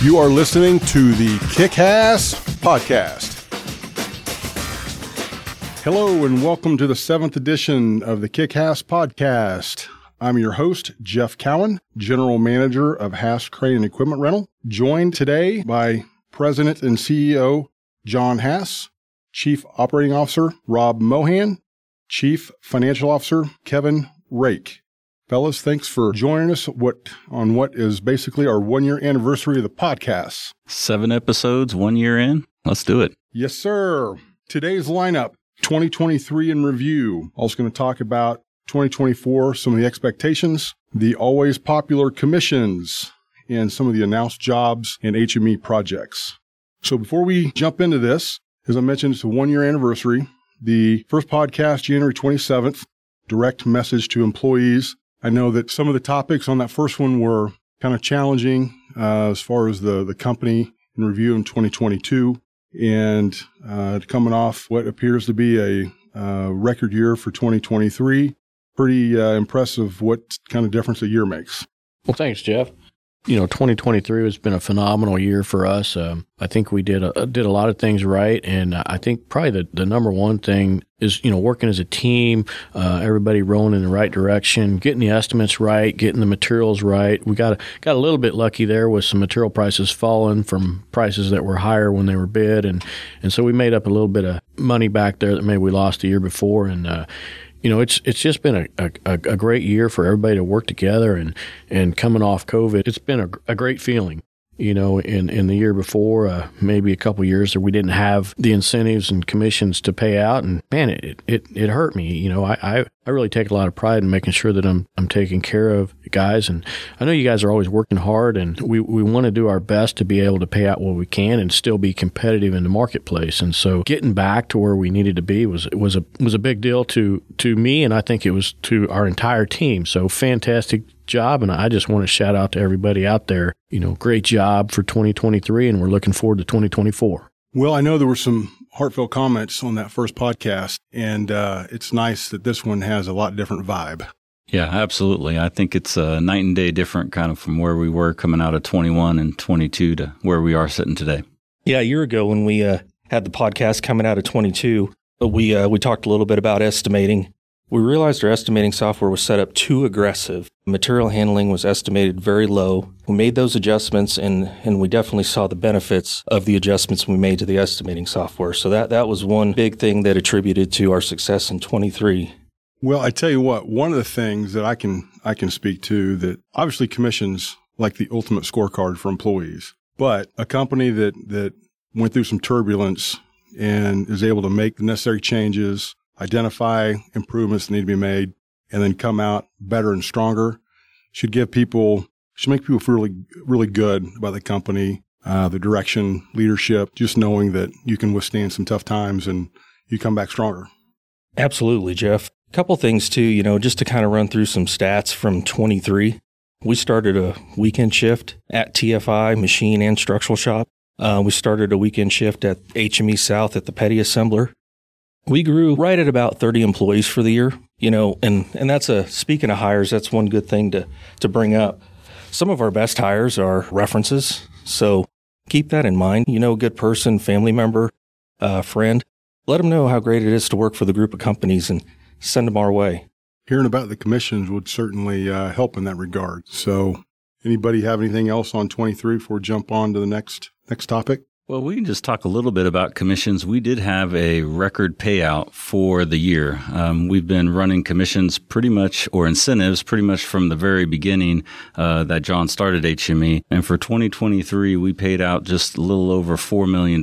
You are listening to the Kick Ass Podcast. Hello, and welcome to the seventh edition of the Kick Ass Podcast. I'm your host, Jeff Cowan, General Manager of Haas Crane and Equipment Rental, joined today by President and CEO John Haas, Chief Operating Officer Rob Mohan, Chief Financial Officer Kevin Rake. Fellas, thanks for joining us what on what is basically our one year anniversary of the podcast. Seven episodes, one year in. Let's do it. Yes, sir. Today's lineup, 2023 in review. Also going to talk about 2024, some of the expectations, the always popular commissions, and some of the announced jobs and HME projects. So before we jump into this, as I mentioned, it's a one year anniversary. The first podcast, January 27th, direct message to employees I know that some of the topics on that first one were kind of challenging uh, as far as the, the company in review in 2022 and uh, coming off what appears to be a uh, record year for 2023. Pretty uh, impressive what kind of difference a year makes. Well, thanks, Jeff you know, 2023 has been a phenomenal year for us. Um, I think we did a, did a lot of things right, and I think probably the, the number one thing is you know working as a team, uh, everybody rolling in the right direction, getting the estimates right, getting the materials right. We got got a little bit lucky there with some material prices falling from prices that were higher when they were bid, and and so we made up a little bit of money back there that maybe we lost the year before, and. Uh, you know, it's it's just been a, a, a, great year for everybody to work together and, and coming off COVID, it's been a, a great feeling you know, in, in the year before, uh, maybe a couple years that we didn't have the incentives and commissions to pay out. And man, it, it, it hurt me. You know, I, I, I really take a lot of pride in making sure that I'm, I'm taking care of guys. And I know you guys are always working hard and we, we want to do our best to be able to pay out what we can and still be competitive in the marketplace. And so getting back to where we needed to be was, was a, was a big deal to, to me. And I think it was to our entire team. So fantastic job. And I just want to shout out to everybody out there. You know, great job for 2023, and we're looking forward to 2024. Well, I know there were some heartfelt comments on that first podcast, and uh, it's nice that this one has a lot different vibe. Yeah, absolutely. I think it's a night and day different kind of from where we were coming out of 21 and 22 to where we are sitting today. Yeah, a year ago when we uh, had the podcast coming out of 22, we uh, we talked a little bit about estimating we realized our estimating software was set up too aggressive. Material handling was estimated very low. We made those adjustments and, and we definitely saw the benefits of the adjustments we made to the estimating software. So that, that was one big thing that attributed to our success in 23. Well, I tell you what, one of the things that I can, I can speak to that obviously commissions like the ultimate scorecard for employees, but a company that, that went through some turbulence and is able to make the necessary changes, identify improvements that need to be made, and then come out better and stronger should give people, should make people feel really, really good about the company, uh, the direction, leadership, just knowing that you can withstand some tough times and you come back stronger. Absolutely, Jeff. A couple things too, you know, just to kind of run through some stats from 23. We started a weekend shift at TFI Machine and Structural Shop. Uh, we started a weekend shift at HME South at the PeddiAssembler we grew right at about 30 employees for the year, you know, and, and that's a, speaking of hires, that's one good thing to, to bring up. Some of our best hires are references. So keep that in mind. You know, a good person, family member, uh, friend, let them know how great it is to work for the group of companies and send them our way. Hearing about the commissions would certainly uh, help in that regard. So anybody have anything else on 23 before we jump on to the next, next topic? Well, we can just talk a little bit about commissions. We did have a record payout for the year. Um, we've been running commissions pretty much, or incentives pretty much from the very beginning uh, that John started HME. And for 2023, we paid out just a little over $4 million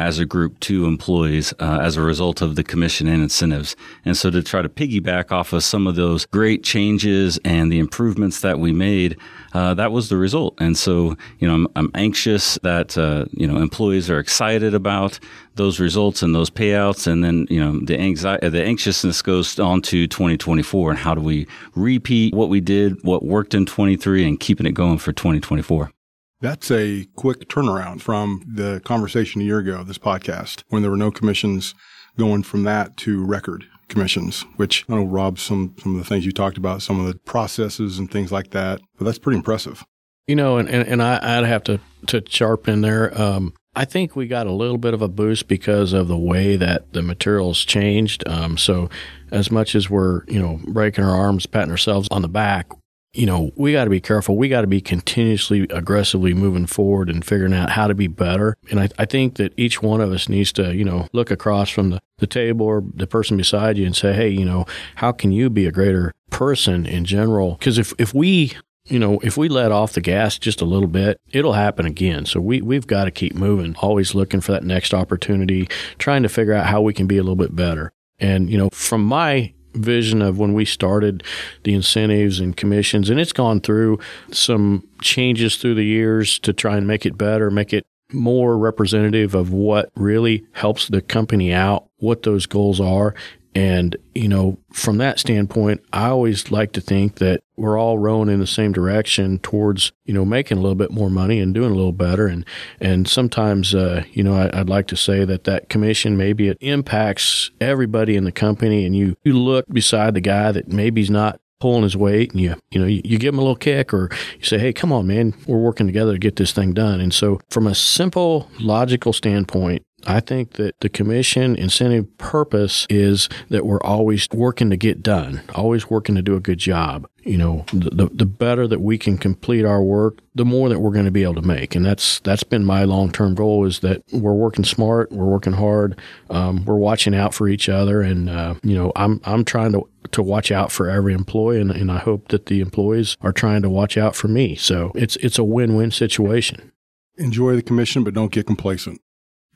as a group to employees uh, as a result of the commission and incentives. And so to try to piggyback off of some of those great changes and the improvements that we made, uh, that was the result. And so, you know, I'm, I'm anxious that, uh, you know, employees are excited about those results and those payouts. And then, you know, the anxiety, the anxiousness goes on to 2024 and how do we repeat what we did, what worked in 23 and keeping it going for 2024. That's a quick turnaround from the conversation a year ago, of this podcast, when there were no commissions going from that to record commissions, which I know Rob, some, some of the things you talked about, some of the processes and things like that, but that's pretty impressive. You know, and, and, and I, would have to, to sharpen there. Um, I think we got a little bit of a boost because of the way that the materials changed. Um, so, as much as we're, you know, breaking our arms, patting ourselves on the back, you know, we got to be careful. We got to be continuously aggressively moving forward and figuring out how to be better. And I, I think that each one of us needs to, you know, look across from the, the table or the person beside you and say, hey, you know, how can you be a greater person in general? Because if, if we you know, if we let off the gas just a little bit, it'll happen again. So we, we've got to keep moving, always looking for that next opportunity, trying to figure out how we can be a little bit better. And, you know, from my vision of when we started the incentives and commissions, and it's gone through some changes through the years to try and make it better, make it more representative of what really helps the company out, what those goals are, and, you know, from that standpoint, I always like to think that we're all rowing in the same direction towards, you know, making a little bit more money and doing a little better. And, and sometimes, uh, you know, I, would like to say that that commission, maybe it impacts everybody in the company. And you, you look beside the guy that maybe he's not pulling his weight and you you know you, you, give him a little kick or you say hey come on man we're working together to get this thing done and so from a simple logical standpoint I think that the commission incentive purpose is that we're always working to get done, always working to do a good job. You know, the, the better that we can complete our work, the more that we're going to be able to make. And that's, that's been my long term goal is that we're working smart, we're working hard, um, we're watching out for each other. And, uh, you know, I'm, I'm trying to, to watch out for every employee and, and I hope that the employees are trying to watch out for me. So it's, it's a win-win situation. Enjoy the commission, but don't get complacent.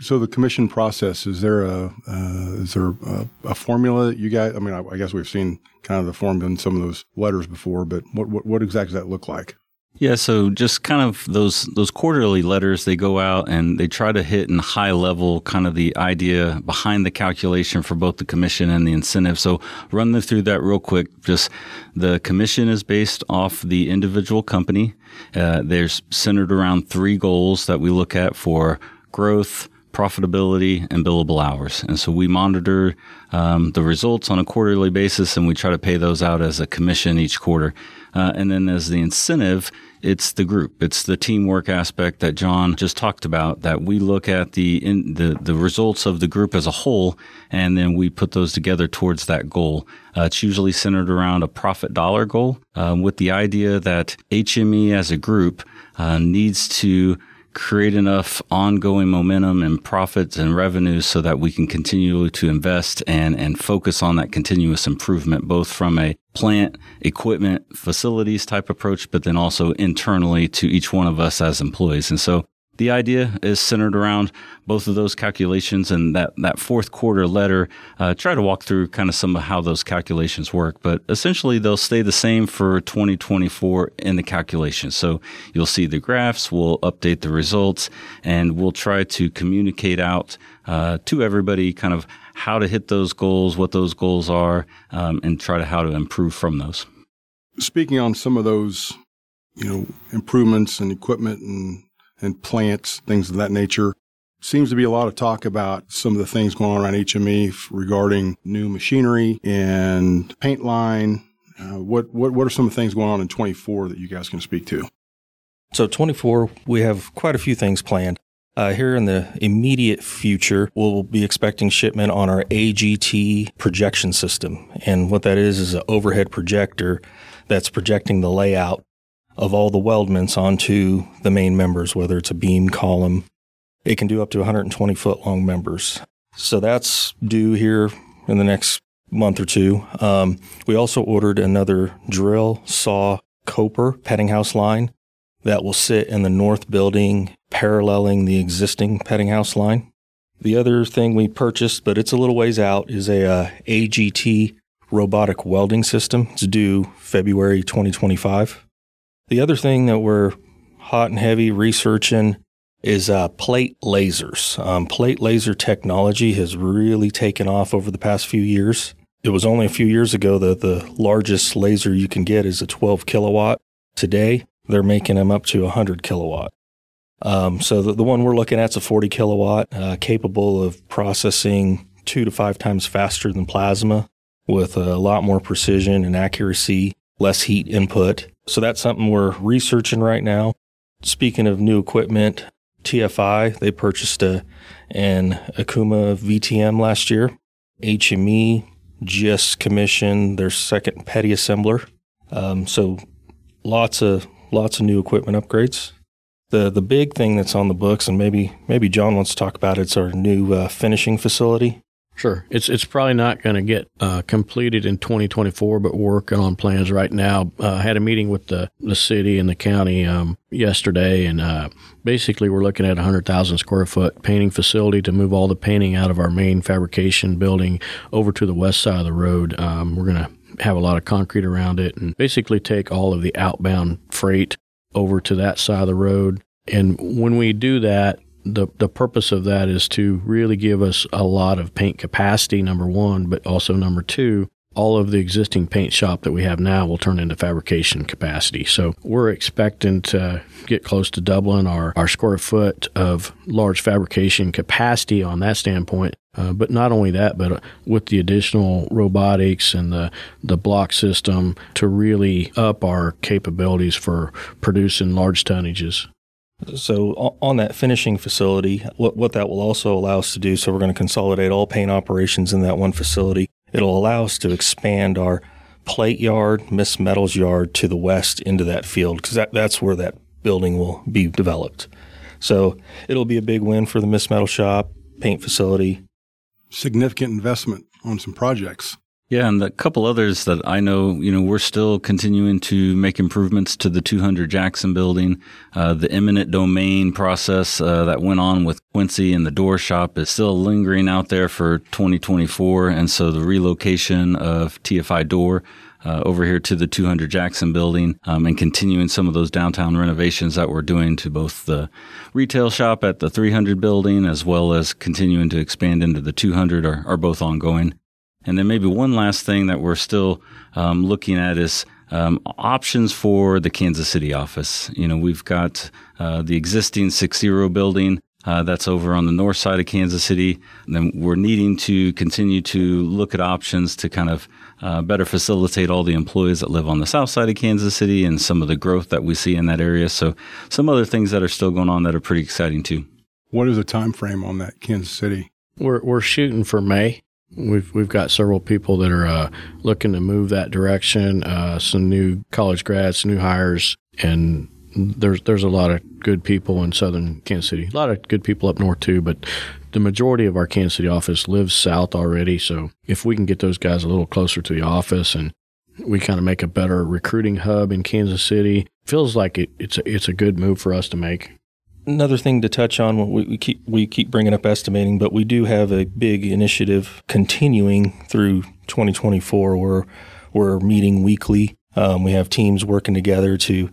So the commission process is there a uh, is there a, a, formula that you guys? I mean, I, I, guess we've seen kind of the formula in some of those letters before, but what what, what exactly does that look like? Yeah, so just kind of those those quarterly letters, they go out and they try to hit in high level kind of the idea behind the calculation for both the commission and the incentive. So run them through that real quick. Just the commission is based off the individual company. Uh, there's centered around three goals that we look at for growth, profitability and billable hours. And so we monitor um, the results on a quarterly basis and we try to pay those out as a commission each quarter. Uh, and then as the incentive, it's the group. It's the teamwork aspect that John just talked about that we look at the, in, the, the results of the group as a whole and then we put those together towards that goal. Uh, it's usually centered around a profit dollar goal um, with the idea that HME as a group uh, needs to create enough ongoing momentum and profits and revenues so that we can continue to invest and, and focus on that continuous improvement, both from a plant, equipment, facilities type approach, but then also internally to each one of us as employees. And so the idea is centered around both of those calculations and that, that fourth quarter letter. Uh, try to walk through kind of some of how those calculations work, but essentially they'll stay the same for 2024 in the calculation. So you'll see the graphs, we'll update the results, and we'll try to communicate out uh, to everybody kind of how to hit those goals, what those goals are, um, and try to how to improve from those. Speaking on some of those, you know, improvements and equipment and and plants, things of that nature. Seems to be a lot of talk about some of the things going on around HME regarding new machinery and paint line. Uh, what, what, what are some of the things going on in 24 that you guys can speak to? So 24, we have quite a few things planned. Uh, here in the immediate future, we'll be expecting shipment on our AGT projection system. And what that is is an overhead projector that's projecting the layout of all the weldments onto the main members, whether it's a beam column. It can do up to 120 foot long members. So that's due here in the next month or two. Um, we also ordered another drill, saw, coper Peddinghaus line that will sit in the north building, paralleling the existing Peddinghaus line. The other thing we purchased, but it's a little ways out, is a uh, AGT robotic welding system. It's due February 2025. The other thing that we're hot and heavy researching is uh, plate lasers. Um, plate laser technology has really taken off over the past few years. It was only a few years ago that the largest laser you can get is a 12 kilowatt. Today, they're making them up to 100 kilowatt. Um, so the, the one we're looking at is a 40 kilowatt, uh, capable of processing two to five times faster than plasma with a lot more precision and accuracy, less heat input. So that's something we're researching right now. speaking of new equipment, TFI they purchased a an Okuma VTM last year. HME just commissioned their second PeddiAssembler. Um, so lots of lots of new equipment upgrades. The the big thing that's on the books, and maybe maybe John wants to talk about it's our new uh, finishing facility. Sure. It's it's probably not going to get uh, completed in 2024, but we're working on plans right now. Uh, I had a meeting with the, the city and the county um, yesterday, and uh, basically we're looking at a 100,000 square foot painting facility to move all the painting out of our main fabrication building over to the west side of the road. Um, we're going to have a lot of concrete around it and basically take all of the outbound freight over to that side of the road. And when we do that, the the purpose of that is to really give us a lot of paint capacity number 1 but also number 2 all of the existing paint shop that we have now will turn into fabrication capacity. So we're expecting to get close to doubling our, our square foot of large fabrication capacity on that standpoint. Uh, but not only that, but uh, with the additional robotics and the, the block system to really up our capabilities for producing large tonnages. So on that finishing facility, what, what that will also allow us to do, so we're going to consolidate all paint operations in that one facility. It'll allow us to expand our plate yard, Misc Metals yard to the west into that field because that, that's where that building will be developed. So it'll be a big win for the Misc Metal shop, paint facility. Significant investment on some projects. Yeah, and a couple others that I know, you know, we're still continuing to make improvements to the 200 Jackson building. Uh, the eminent domain process uh, that went on with Quincy and the door shop is still lingering out there for 2024. And so the relocation of TFI door uh, over here to the 200 Jackson building um, and continuing some of those downtown renovations that we're doing to both the retail shop at the 300 building as well as continuing to expand into the 200 are, are both ongoing. And then maybe one last thing that we're still um, looking at is um, options for the Kansas City office. You know, we've got uh, the existing 6-0 building uh, that's over on the north side of Kansas City. And then we're needing to continue to look at options to kind of uh, better facilitate all the employees that live on the south side of Kansas City and some of the growth that we see in that area. So some other things that are still going on that are pretty exciting too. What is the time frame on that Kansas City? We're we're shooting for May. We've we've got several people that are uh, looking to move that direction. Uh, some new college grads, new hires, and there's there's a lot of good people in southern Kansas City. A lot of good people up north too, but the majority of our Kansas City office lives south already. So if we can get those guys a little closer to the office and we kind of make a better recruiting hub in Kansas City, feels like it, it's a, it's a good move for us to make. Another thing to touch on, we, we keep we keep bringing up estimating, but we do have a big initiative continuing through 2024 where we're meeting weekly. Um, we have teams working together to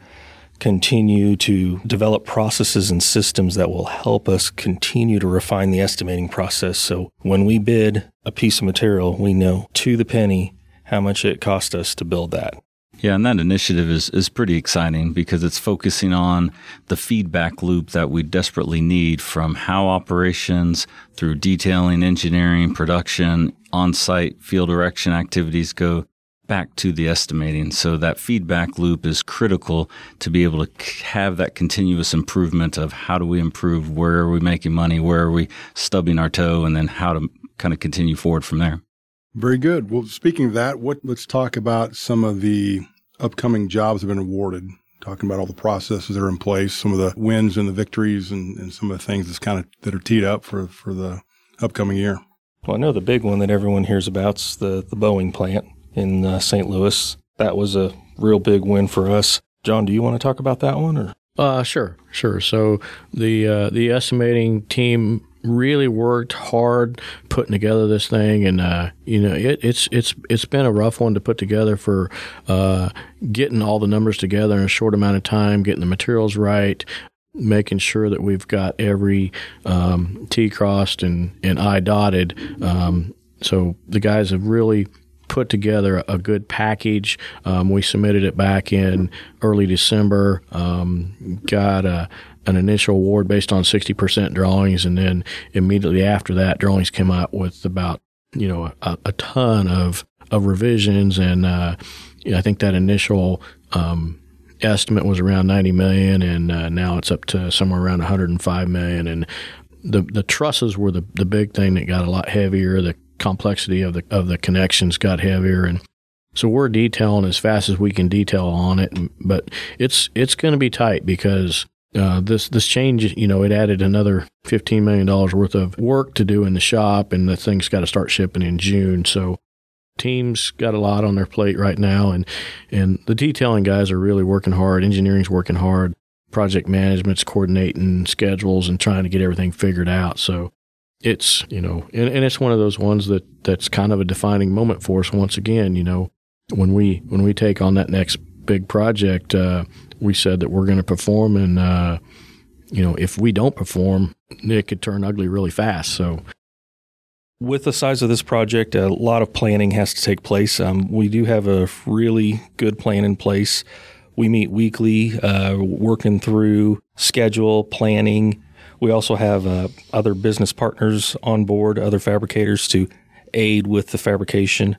continue to develop processes and systems that will help us continue to refine the estimating process. So when we bid a piece of material, we know to the penny how much it cost us to build that. Yeah, and that initiative is, is pretty exciting because it's focusing on the feedback loop that we desperately need from how operations through detailing, engineering, production, on site field erection activities go back to the estimating. So that feedback loop is critical to be able to have that continuous improvement of how do we improve, where are we making money, where are we stubbing our toe, and then how to kind of continue forward from there. Very good. Well, speaking of that, what let's talk about some of the upcoming jobs that have been awarded. Talking about all the processes that are in place, some of the wins and the victories, and, and some of the things that's kind of that are teed up for for the upcoming year. Well, I know the big one that everyone hears about is the the Boeing plant in uh, St. Louis. That was a real big win for us. John, do you want to talk about that one or? Uh, sure, sure. So the uh, the estimating team really worked hard putting together this thing, and uh, you know it, it's it's it's been a rough one to put together for uh, getting all the numbers together in a short amount of time, getting the materials right, making sure that we've got every um, T crossed and, and I dotted. Um, so the guys have really put together a good package. Um, we submitted it back in early December. Um, got a an initial award based on 60% drawings, and then immediately after that, drawings came out with about you know a, a ton of of revisions, and uh, I think that initial um, estimate was around 90 million, and uh, now it's up to somewhere around 105 million. And the the trusses were the the big thing that got a lot heavier. The complexity of the of the connections got heavier, and so we're detailing as fast as we can detail on it. But it's it's going to be tight because uh, this this change, you know, it added another fifteen million dollars worth of work to do in the shop, and the thing's got to start shipping in June. So teams got a lot on their plate right now, and and the detailing guys are really working hard. Engineering's working hard. Project management's coordinating schedules and trying to get everything figured out. So it's you know, and, and it's one of those ones that that's kind of a defining moment for us. Once again, you know, when we when we take on that next big project, uh, we said that we're going to perform, and uh, you know, if we don't perform, it could turn ugly really fast. So with the size of this project, a lot of planning has to take place. Um, we do have a really good plan in place. We meet weekly, uh, working through schedule, planning. We also have uh, other business partners on board, other fabricators to aid with the fabrication.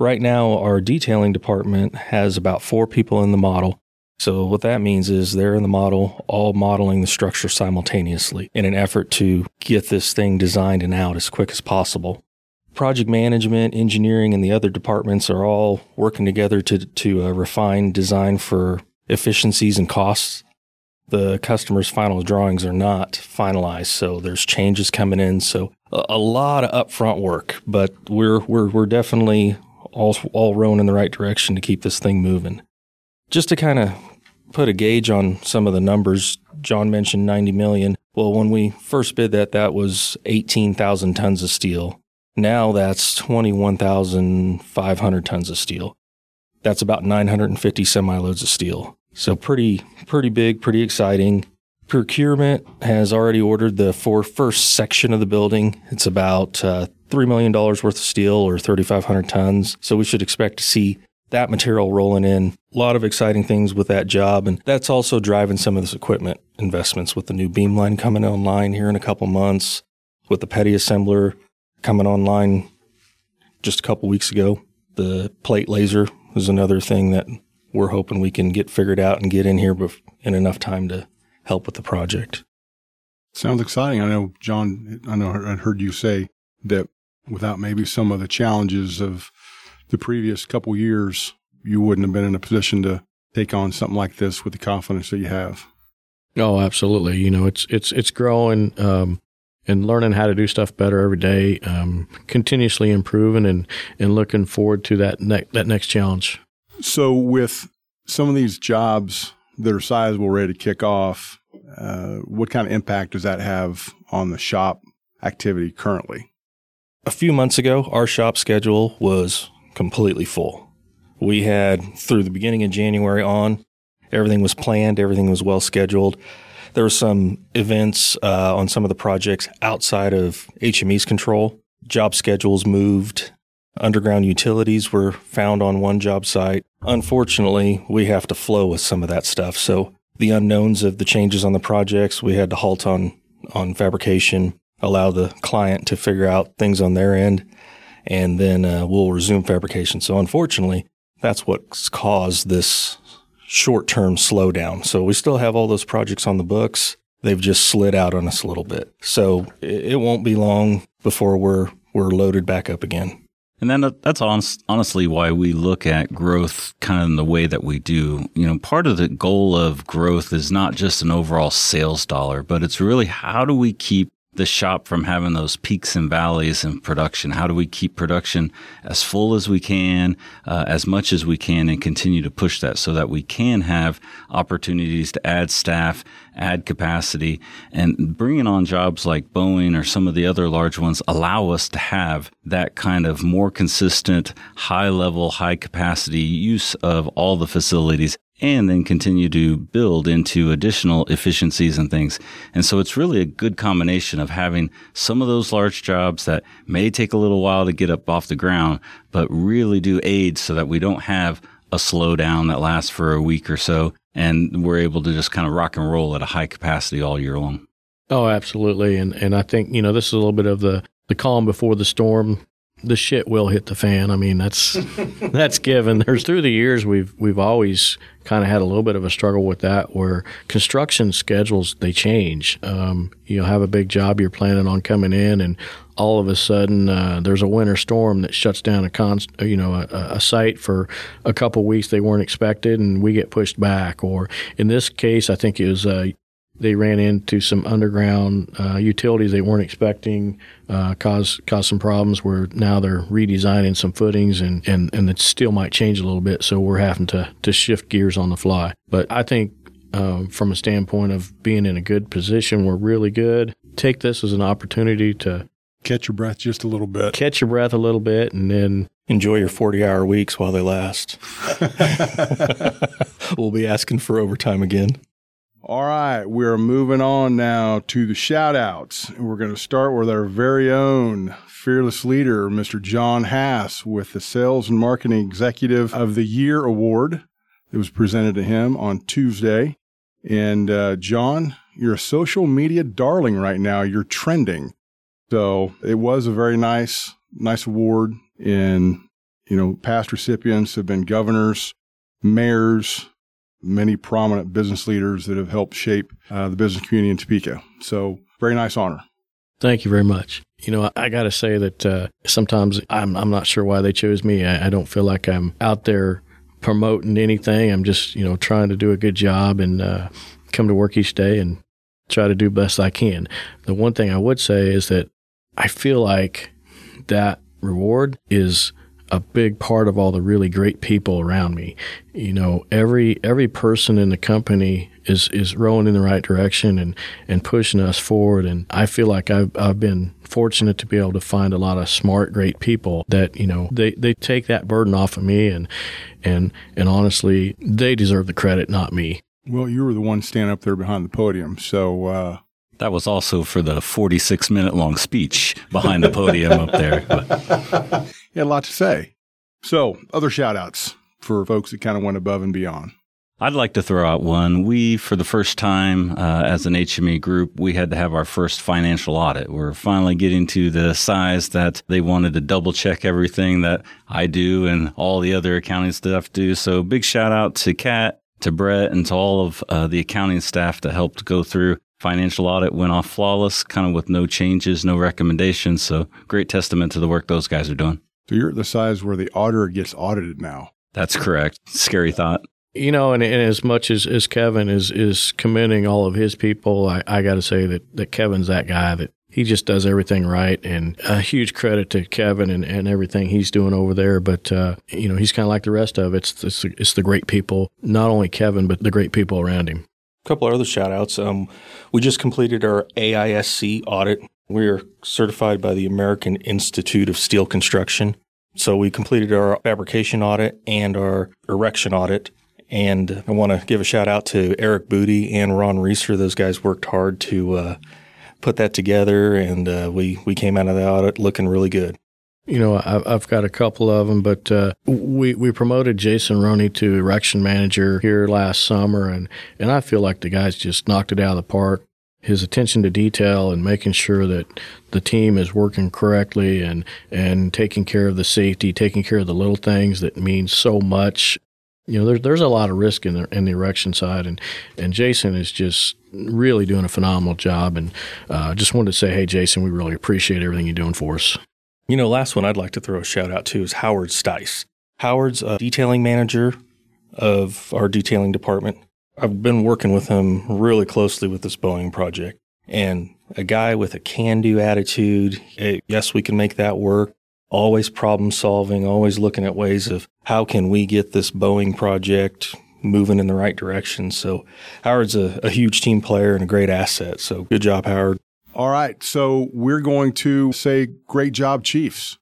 Right now, our detailing department has about four people in the model. So what that means is they're in the model, all modeling the structure simultaneously in an effort to get this thing designed and out as quick as possible. Project management, engineering, and the other departments are all working together to, to uh, refine design for efficiencies and costs. The customer's final drawings are not finalized, so there's changes coming in. So a, a lot of upfront work, but we're we're we're definitely all all rowing in the right direction to keep this thing moving. Just to kind of put a gauge on some of the numbers, John mentioned 90 million. Well, when we first bid that, that was 18,000 tons of steel. Now that's 21,500 tons of steel. That's about 950 semi loads of steel. So pretty, pretty big, pretty exciting. Procurement has already ordered the for first section of the building. It's about uh, $3 million worth of steel or 3,500 tons. So we should expect to see that material rolling in. A lot of exciting things with that job. And that's also driving some of this equipment investments with the new beam line coming online here in a couple months, with the PeddiAssembler coming online just a couple weeks ago. The plate laser is another thing that we're hoping we can get figured out and get in here in enough time to help with the project. Sounds exciting. I know, John, I know I heard you say that without maybe some of the challenges of the previous couple years, you wouldn't have been in a position to take on something like this with the confidence that you have. Oh, absolutely. You know, it's it's it's growing um, and learning how to do stuff better every day, um, continuously improving and and looking forward to that ne- that next challenge. So, with some of these jobs that are sizable, ready to kick off, uh, what kind of impact does that have on the shop activity currently? A few months ago, our shop schedule was completely full. We had through the beginning of January on, everything was planned, everything was well scheduled. There were some events uh, on some of the projects outside of HME's control. Job schedules moved. Underground utilities were found on one job site. Unfortunately, we have to flow with some of that stuff. So the unknowns of the changes on the projects, we had to halt on on fabrication, allow the client to figure out things on their end and then uh, we'll resume fabrication. So unfortunately, that's what's caused this short-term slowdown. So we still have all those projects on the books. They've just slid out on us a little bit. So it, won't be long before we're we're loaded back up again. And then that's honestly why we look at growth kind of in the way that we do. You know, part of the goal of growth is not just an overall sales dollar, but it's really how do we keep the shop from having those peaks and valleys in production? How do we keep production as full as we can, uh, as much as we can, and continue to push that so that we can have opportunities to add staff, add capacity, and bringing on jobs like Boeing or some of the other large ones allow us to have that kind of more consistent, high level, high capacity use of all the facilities and then continue to build into additional efficiencies and things. And so it's really a good combination of having some of those large jobs that may take a little while to get up off the ground, but really do aid so that we don't have a slowdown that lasts for a week or so. And we're able to just kind of rock and roll at a high capacity all year long. Oh, absolutely. And, and I think, you know, this is a little bit of the, the calm before the storm the shit will hit the fan. I mean, that's that's given. There's through the years we've we've always kind of had a little bit of a struggle with that, where construction schedules they change. Um, you have a big job you're planning on coming in, and all of a sudden uh, there's a winter storm that shuts down a con- you know a, a site for a couple weeks they weren't expected, and we get pushed back. Or in this case, I think it was uh, they ran into some underground uh, utilities they weren't expecting, uh, caused caused some problems. Where now they're redesigning some footings, and and and it still might change a little bit. So we're having to to shift gears on the fly. But I think. Um, from a standpoint of being in a good position, we're really good. Take this as an opportunity to catch your breath just a little bit. Catch your breath a little bit, and then enjoy your 40 hour weeks while they last. we'll be asking for overtime again. All right, we're moving on now to the shout outs. We're going to start with our very own fearless leader, Mr. John Haas, with the Sales and Marketing Executive of the Year Award that was presented to him on Tuesday. And uh, John, you're a social media darling right now. You're trending. So it was a very nice, nice award. And, you know, past recipients have been governors, mayors, many prominent business leaders that have helped shape uh, the business community in Topeka. So, very nice honor. Thank you very much. You know, I, got to say that uh, sometimes I'm I'm not sure why they chose me. I, I, don't feel like I'm out there promoting anything. I'm just you know trying to do a good job and uh, come to work each day and try to do best I can. The one thing I would say is that I feel like that reward is a big part of all the really great people around me. You know, every every person in the company is is rowing in the right direction and and pushing us forward. And I feel like I've I've been fortunate to be able to find a lot of smart, great people that you know they they take that burden off of me and and and honestly, they deserve the credit, not me. Well, you were the one standing up there behind the podium, so. Uh that was also for the 46 minute long speech behind the podium up there. He had a lot to say. So, other shout outs for folks that kind of went above and beyond. I'd like to throw out one. We, for the first time uh, as an HME group, we had to have our first financial audit. We're finally getting to the size that they wanted to double check everything that I do and all the other accounting staff do. So big shout out to Kat, to Brett, and to all of uh, the accounting staff that helped go through financial audit went off flawless, kind of with no changes, no recommendations. So great testament to the work those guys are doing. So you're at the size where the auditor gets audited now. That's correct. Scary thought. You know, and, and as much as, as Kevin is is commending all of his people, I, I got to say that, that Kevin's that guy that he just does everything right. And a huge credit to Kevin and, and everything he's doing over there. But, uh, you know, he's kind of like the rest of it. It's, it's, it's the great people, not only Kevin, but the great people around him. A couple of other shout outs. Um, we just completed our AISC audit. We are certified by the American Institute of Steel Construction. So we completed our fabrication audit and our erection audit. And I want to give a shout out to Eric Booty and Ron Reeser. Those guys worked hard to uh, put that together, and uh, we we came out of the audit looking really good. You know, I've got a couple of them, but uh, we we promoted Jason Roney to erection manager here last summer, and and I feel like the guys just knocked it out of the park. His attention to detail and making sure that the team is working correctly and and taking care of the safety, taking care of the little things that mean so much. You know, there's there's a lot of risk in the in the erection side, and and Jason is just really doing a phenomenal job. And uh, just wanted to say, hey, Jason, we really appreciate everything you're doing for us. You know, last one I'd like to throw a shout out to is Howard Stice. Howard's a detailing manager of our detailing department. I've been working with him really closely with this Boeing project and a guy with a can do attitude. Hey, yes, we can make that work. Always problem solving, always looking at ways of how can we get this Boeing project moving in the right direction. So Howard's a, a huge team player and a great asset. So good job, Howard. All right. So we're going to say, great job, Chiefs.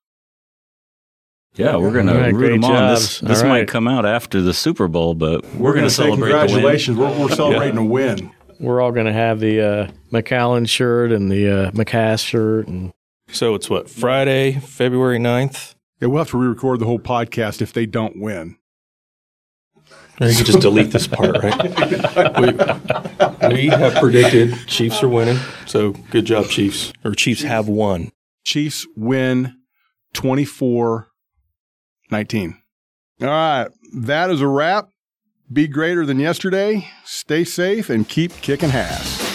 Yeah, we're going to root them on. This, this right. might come out after the Super Bowl, but we're, we're going to celebrate. Congratulations! We're, we're, celebrating yeah. a win. We're all going to have the uh, McAllen shirt and the uh, McCass shirt, and so it's what Friday, February 9th? Yeah, we'll have to re-record the whole podcast if they don't win. You can just delete this part, right? we, we have predicted Chiefs are winning, so good job, Chiefs. Or Chiefs have won. Chiefs win 24 19. All right. That is a wrap. Be greater than yesterday. Stay safe and keep kicking ass.